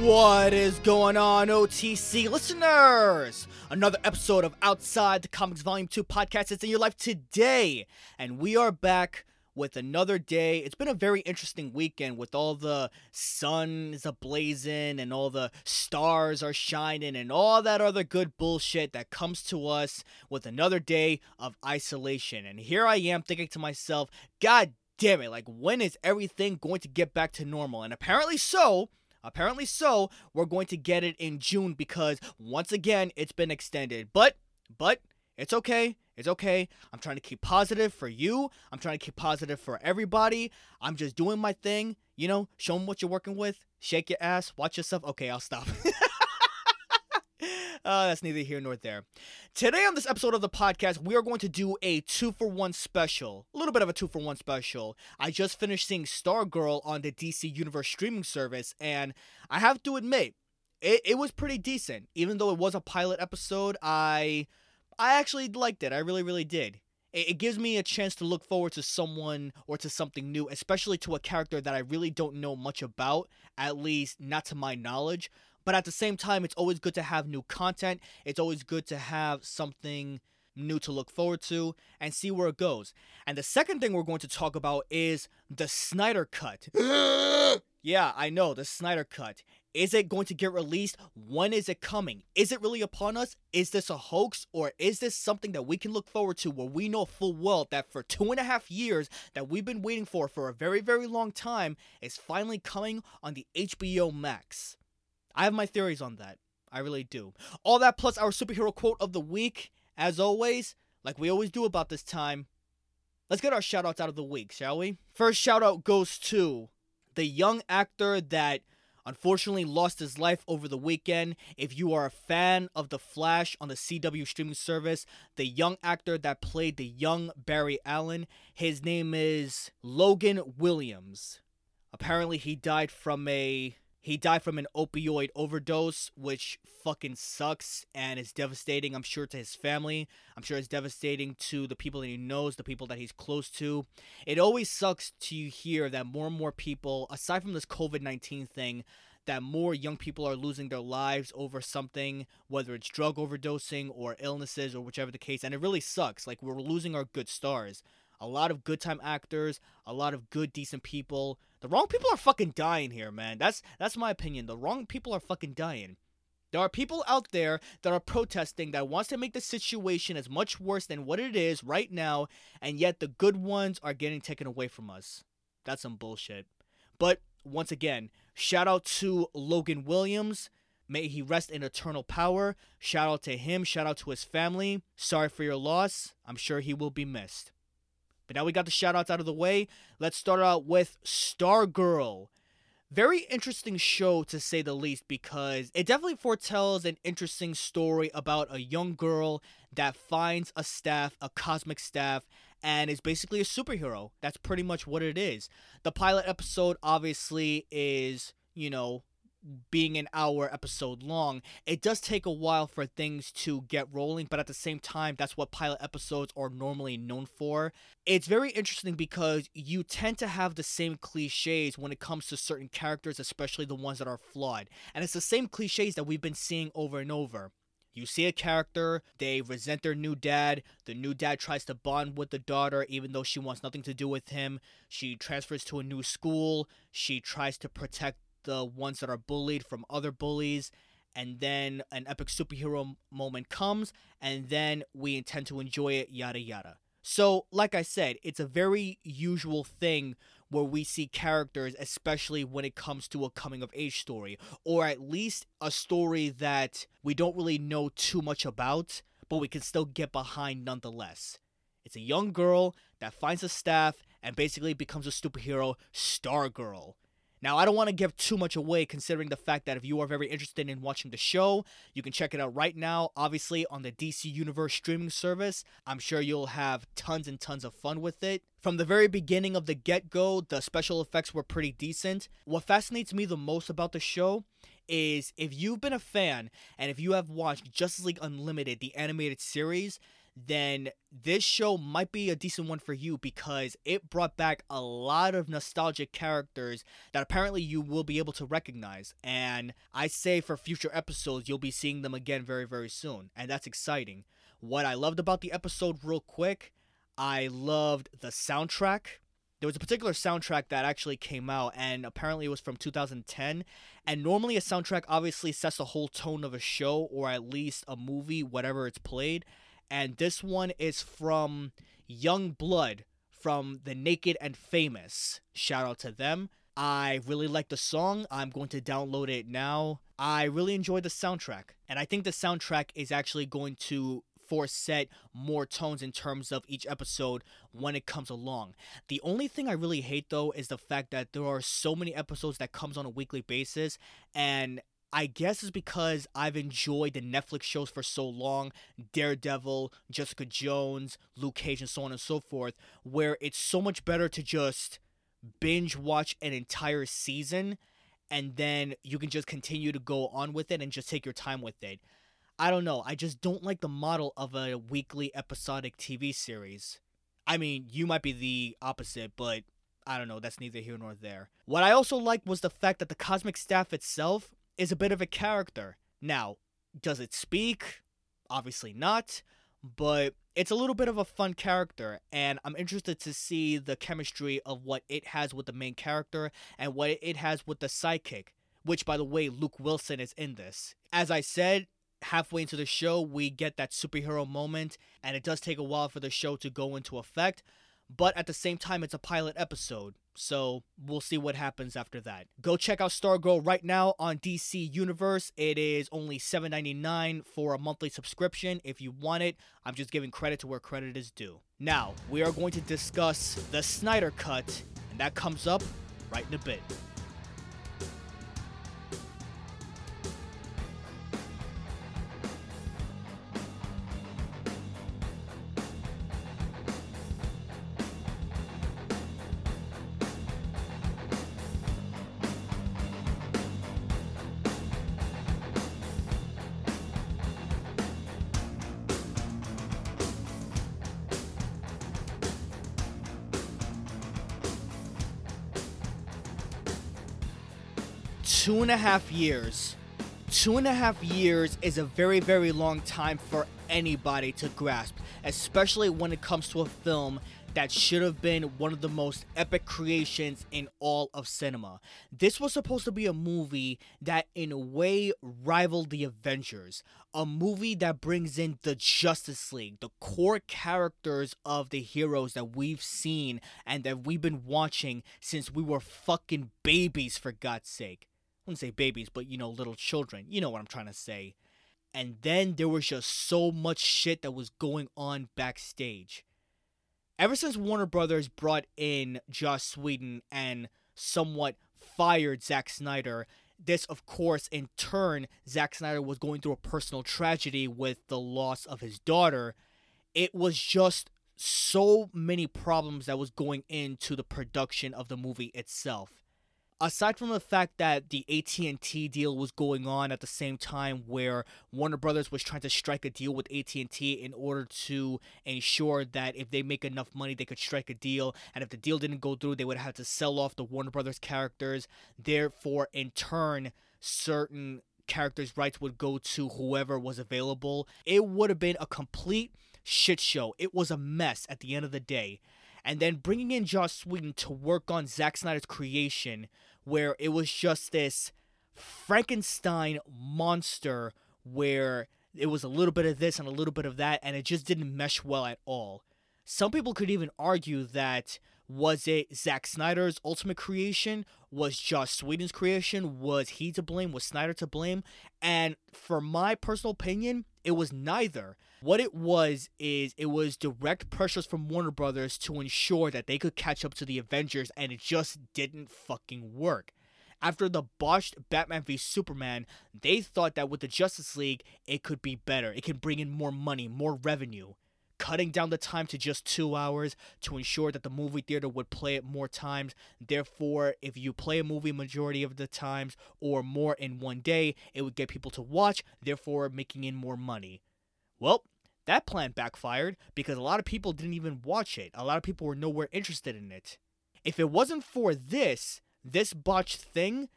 What is going on, OTC listeners? Another episode of Outside the Comics Volume 2 podcast is in your life today. And we are back with another day. It's been a very interesting weekend with all the sun is ablazing and all the stars are shining and all that other good bullshit that comes to us with another day of isolation. And here I am thinking to myself, God damn it, like when is everything going to get back to normal? And apparently so. Apparently so, we're going to get it in June because once again it's been extended. But but it's okay. It's okay. I'm trying to keep positive for you. I'm trying to keep positive for everybody. I'm just doing my thing. You know, show them what you're working with. Shake your ass. Watch yourself. Okay, I'll stop. Uh, that's neither here nor there. Today on this episode of the podcast, we are going to do a two for one special. A little bit of a two for one special. I just finished seeing Stargirl on the DC Universe streaming service, and I have to admit, it, it was pretty decent. Even though it was a pilot episode, I I actually liked it. I really, really did. It, it gives me a chance to look forward to someone or to something new, especially to a character that I really don't know much about, at least not to my knowledge. But at the same time, it's always good to have new content. It's always good to have something new to look forward to and see where it goes. And the second thing we're going to talk about is the Snyder Cut. yeah, I know, the Snyder Cut. Is it going to get released? When is it coming? Is it really upon us? Is this a hoax? Or is this something that we can look forward to where we know full well that for two and a half years that we've been waiting for for a very, very long time is finally coming on the HBO Max? I have my theories on that. I really do. All that plus our superhero quote of the week, as always, like we always do about this time. Let's get our shoutouts out of the week, shall we? First shoutout goes to the young actor that unfortunately lost his life over the weekend. If you are a fan of The Flash on the CW streaming service, the young actor that played the young Barry Allen, his name is Logan Williams. Apparently, he died from a he died from an opioid overdose, which fucking sucks and is devastating, I'm sure, to his family. I'm sure it's devastating to the people that he knows, the people that he's close to. It always sucks to hear that more and more people, aside from this COVID 19 thing, that more young people are losing their lives over something, whether it's drug overdosing or illnesses or whichever the case. And it really sucks. Like, we're losing our good stars. A lot of good time actors, a lot of good, decent people. The wrong people are fucking dying here, man. That's that's my opinion. The wrong people are fucking dying. There are people out there that are protesting that wants to make the situation as much worse than what it is right now, and yet the good ones are getting taken away from us. That's some bullshit. But once again, shout out to Logan Williams. May he rest in eternal power. Shout out to him. Shout out to his family. Sorry for your loss. I'm sure he will be missed. But now we got the shout outs out of the way. Let's start out with Stargirl. Very interesting show to say the least because it definitely foretells an interesting story about a young girl that finds a staff, a cosmic staff, and is basically a superhero. That's pretty much what it is. The pilot episode obviously is, you know, being an hour episode long, it does take a while for things to get rolling, but at the same time, that's what pilot episodes are normally known for. It's very interesting because you tend to have the same cliches when it comes to certain characters, especially the ones that are flawed. And it's the same cliches that we've been seeing over and over. You see a character, they resent their new dad. The new dad tries to bond with the daughter even though she wants nothing to do with him. She transfers to a new school. She tries to protect the ones that are bullied from other bullies and then an epic superhero moment comes and then we intend to enjoy it yada yada. So like i said it's a very usual thing where we see characters especially when it comes to a coming of age story or at least a story that we don't really know too much about but we can still get behind nonetheless. It's a young girl that finds a staff and basically becomes a superhero stargirl Now, I don't want to give too much away considering the fact that if you are very interested in watching the show, you can check it out right now, obviously on the DC Universe streaming service. I'm sure you'll have tons and tons of fun with it. From the very beginning of the get go, the special effects were pretty decent. What fascinates me the most about the show is if you've been a fan and if you have watched Justice League Unlimited, the animated series, then this show might be a decent one for you because it brought back a lot of nostalgic characters that apparently you will be able to recognize. And I say for future episodes, you'll be seeing them again very, very soon. And that's exciting. What I loved about the episode, real quick, I loved the soundtrack. There was a particular soundtrack that actually came out, and apparently it was from 2010. And normally, a soundtrack obviously sets the whole tone of a show or at least a movie, whatever it's played and this one is from Young Blood from The Naked and Famous. Shout out to them. I really like the song. I'm going to download it now. I really enjoy the soundtrack, and I think the soundtrack is actually going to set more tones in terms of each episode when it comes along. The only thing I really hate though is the fact that there are so many episodes that comes on a weekly basis and I guess it's because I've enjoyed the Netflix shows for so long Daredevil, Jessica Jones, Luke Cage, and so on and so forth where it's so much better to just binge watch an entire season and then you can just continue to go on with it and just take your time with it. I don't know. I just don't like the model of a weekly episodic TV series. I mean, you might be the opposite, but I don't know. That's neither here nor there. What I also liked was the fact that the cosmic staff itself is a bit of a character. Now, does it speak? Obviously not, but it's a little bit of a fun character, and I'm interested to see the chemistry of what it has with the main character and what it has with the sidekick, which, by the way, Luke Wilson is in this. As I said, halfway into the show, we get that superhero moment, and it does take a while for the show to go into effect, but at the same time, it's a pilot episode. So we'll see what happens after that. Go check out Stargirl right now on DC Universe. It is only $7.99 for a monthly subscription. If you want it, I'm just giving credit to where credit is due. Now, we are going to discuss the Snyder Cut, and that comes up right in a bit. Two and a half years. Two and a half years is a very, very long time for anybody to grasp, especially when it comes to a film that should have been one of the most epic creations in all of cinema. This was supposed to be a movie that, in a way, rivaled the Avengers. A movie that brings in the Justice League, the core characters of the heroes that we've seen and that we've been watching since we were fucking babies, for God's sake wouldn't say babies, but you know, little children. You know what I'm trying to say. And then there was just so much shit that was going on backstage. Ever since Warner Brothers brought in Joss Whedon and somewhat fired Zack Snyder, this, of course, in turn, Zack Snyder was going through a personal tragedy with the loss of his daughter. It was just so many problems that was going into the production of the movie itself aside from the fact that the AT&T deal was going on at the same time where Warner Brothers was trying to strike a deal with AT&T in order to ensure that if they make enough money they could strike a deal and if the deal didn't go through they would have to sell off the Warner Brothers characters. Therefore in turn certain characters rights would go to whoever was available. It would have been a complete shit show. It was a mess at the end of the day. And then bringing in Joss Whedon to work on Zack Snyder's creation where it was just this Frankenstein monster where it was a little bit of this and a little bit of that, and it just didn't mesh well at all. Some people could even argue that was it Zack Snyder's ultimate creation? Was Joss Whedon's creation? Was he to blame? Was Snyder to blame? And for my personal opinion, it was neither. What it was is it was direct pressures from Warner Brothers to ensure that they could catch up to the Avengers, and it just didn't fucking work. After the botched Batman v Superman, they thought that with the Justice League, it could be better. It could bring in more money, more revenue. Cutting down the time to just two hours to ensure that the movie theater would play it more times. Therefore, if you play a movie majority of the times or more in one day, it would get people to watch, therefore making in more money. Well, that plan backfired because a lot of people didn't even watch it. A lot of people were nowhere interested in it. If it wasn't for this, this botched thing,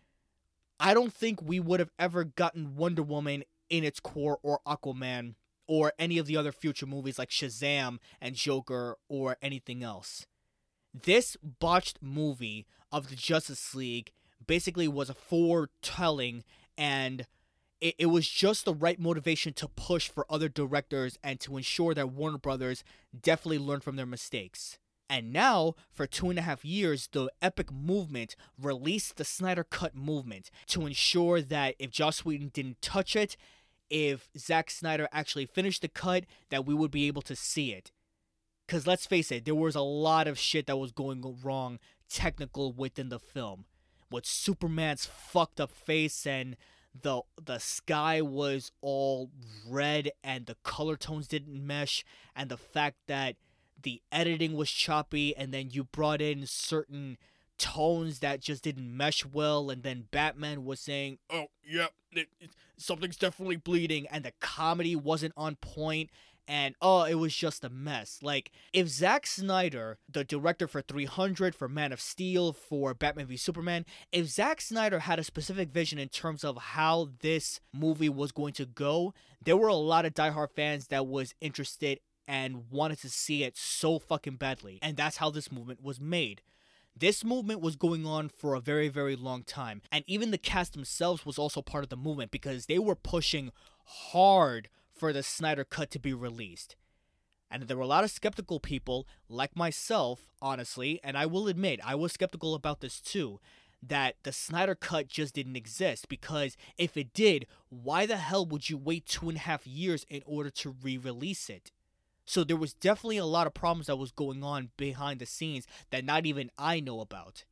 I don't think we would have ever gotten Wonder Woman in its core or Aquaman or any of the other future movies like Shazam and Joker or anything else. This botched movie of the Justice League basically was a foretelling and it, it was just the right motivation to push for other directors and to ensure that Warner Brothers definitely learned from their mistakes. And now, for two and a half years, the Epic movement released the Snyder Cut movement to ensure that if Joss Whedon didn't touch it, if Zack Snyder actually finished the cut, that we would be able to see it. Because let's face it, there was a lot of shit that was going wrong technical within the film. With Superman's fucked up face and the the sky was all red and the color tones didn't mesh and the fact that the editing was choppy and then you brought in certain tones that just didn't mesh well and then batman was saying oh yeah it, it, something's definitely bleeding and the comedy wasn't on point and oh, it was just a mess. Like, if Zack Snyder, the director for 300, for Man of Steel, for Batman v Superman, if Zack Snyder had a specific vision in terms of how this movie was going to go, there were a lot of diehard fans that was interested and wanted to see it so fucking badly. And that's how this movement was made. This movement was going on for a very, very long time. And even the cast themselves was also part of the movement because they were pushing hard for the Snyder Cut to be released. And there were a lot of skeptical people, like myself, honestly, and I will admit, I was skeptical about this too, that the Snyder Cut just didn't exist. Because if it did, why the hell would you wait two and a half years in order to re release it? So there was definitely a lot of problems that was going on behind the scenes that not even I know about.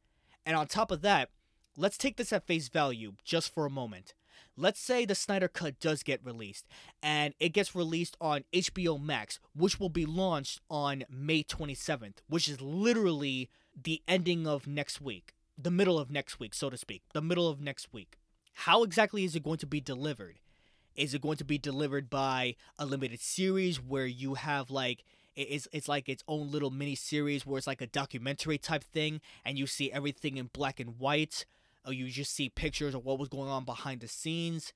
And on top of that, let's take this at face value just for a moment. Let's say the Snyder Cut does get released and it gets released on HBO Max, which will be launched on May 27th, which is literally the ending of next week, the middle of next week, so to speak, the middle of next week. How exactly is it going to be delivered? Is it going to be delivered by a limited series where you have like it's it's like its own little mini series where it's like a documentary type thing and you see everything in black and white? or you just see pictures of what was going on behind the scenes?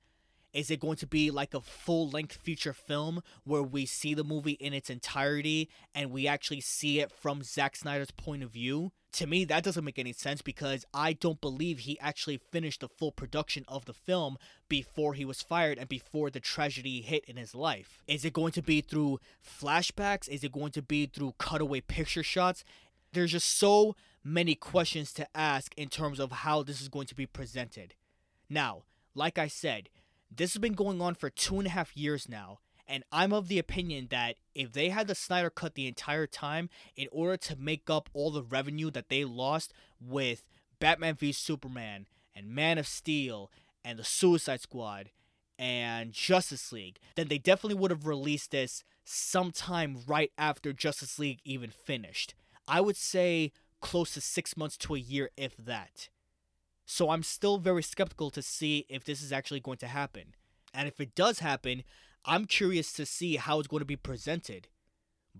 Is it going to be like a full length feature film where we see the movie in its entirety and we actually see it from Zack Snyder's point of view? To me, that doesn't make any sense because I don't believe he actually finished the full production of the film before he was fired and before the tragedy hit in his life. Is it going to be through flashbacks? Is it going to be through cutaway picture shots? There's just so many questions to ask in terms of how this is going to be presented. Now, like I said, this has been going on for two and a half years now, and I'm of the opinion that if they had the Snyder Cut the entire time in order to make up all the revenue that they lost with Batman v Superman and Man of Steel and the Suicide Squad and Justice League, then they definitely would have released this sometime right after Justice League even finished. I would say close to six months to a year, if that. So I'm still very skeptical to see if this is actually going to happen. And if it does happen, I'm curious to see how it's going to be presented.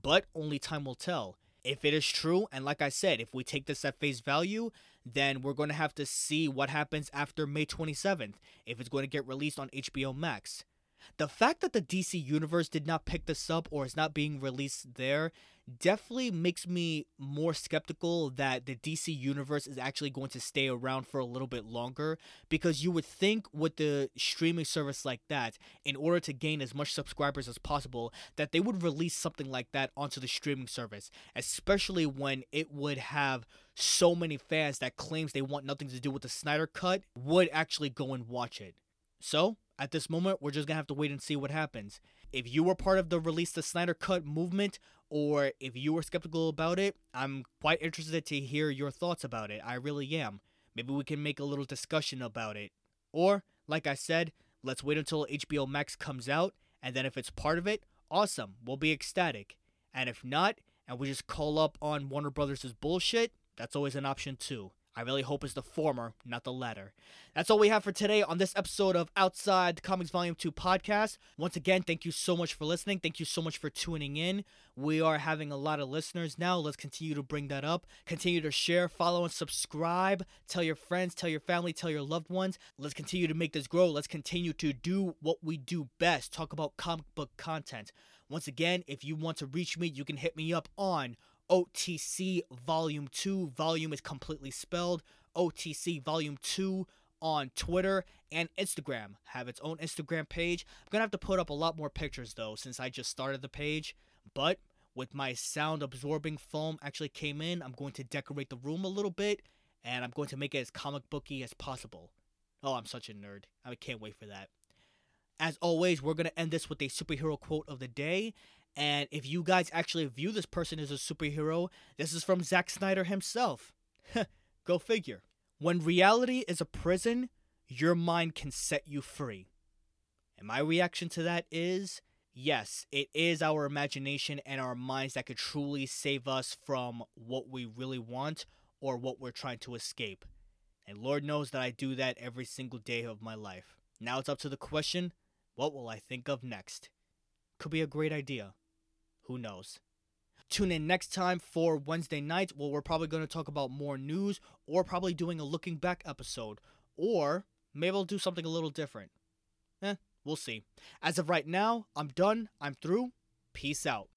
But only time will tell. If it is true, and like I said, if we take this at face value, then we're going to have to see what happens after May 27th, if it's going to get released on HBO Max. The fact that the DC Universe did not pick this up or is not being released there definitely makes me more skeptical that the DC universe is actually going to stay around for a little bit longer because you would think with the streaming service like that in order to gain as much subscribers as possible that they would release something like that onto the streaming service especially when it would have so many fans that claims they want nothing to do with the Snyder cut would actually go and watch it. So, at this moment, we're just gonna have to wait and see what happens. If you were part of the release the Snyder Cut movement, or if you were skeptical about it, I'm quite interested to hear your thoughts about it. I really am. maybe we can make a little discussion about it. Or, like I said, let's wait until HBO Max comes out, and then if it's part of it, awesome, we'll be ecstatic. And if not, and we just call up on Warner Brothers' bullshit, that's always an option too. I really hope it's the former, not the latter. That's all we have for today on this episode of Outside Comics Volume 2 podcast. Once again, thank you so much for listening. Thank you so much for tuning in. We are having a lot of listeners now. Let's continue to bring that up. Continue to share, follow, and subscribe. Tell your friends, tell your family, tell your loved ones. Let's continue to make this grow. Let's continue to do what we do best talk about comic book content. Once again, if you want to reach me, you can hit me up on OTC Volume 2. Volume is completely spelled. OTC Volume 2 on Twitter and Instagram. Have its own Instagram page. I'm going to have to put up a lot more pictures though since I just started the page. But with my sound absorbing foam actually came in, I'm going to decorate the room a little bit and I'm going to make it as comic booky as possible. Oh, I'm such a nerd. I can't wait for that. As always, we're going to end this with a superhero quote of the day. And if you guys actually view this person as a superhero, this is from Zack Snyder himself. Go figure. When reality is a prison, your mind can set you free. And my reaction to that is yes, it is our imagination and our minds that could truly save us from what we really want or what we're trying to escape. And Lord knows that I do that every single day of my life. Now it's up to the question what will I think of next? Could be a great idea. Who knows? Tune in next time for Wednesday night. Well, we're probably going to talk about more news or probably doing a looking back episode. Or maybe we'll do something a little different. Eh, we'll see. As of right now, I'm done. I'm through. Peace out.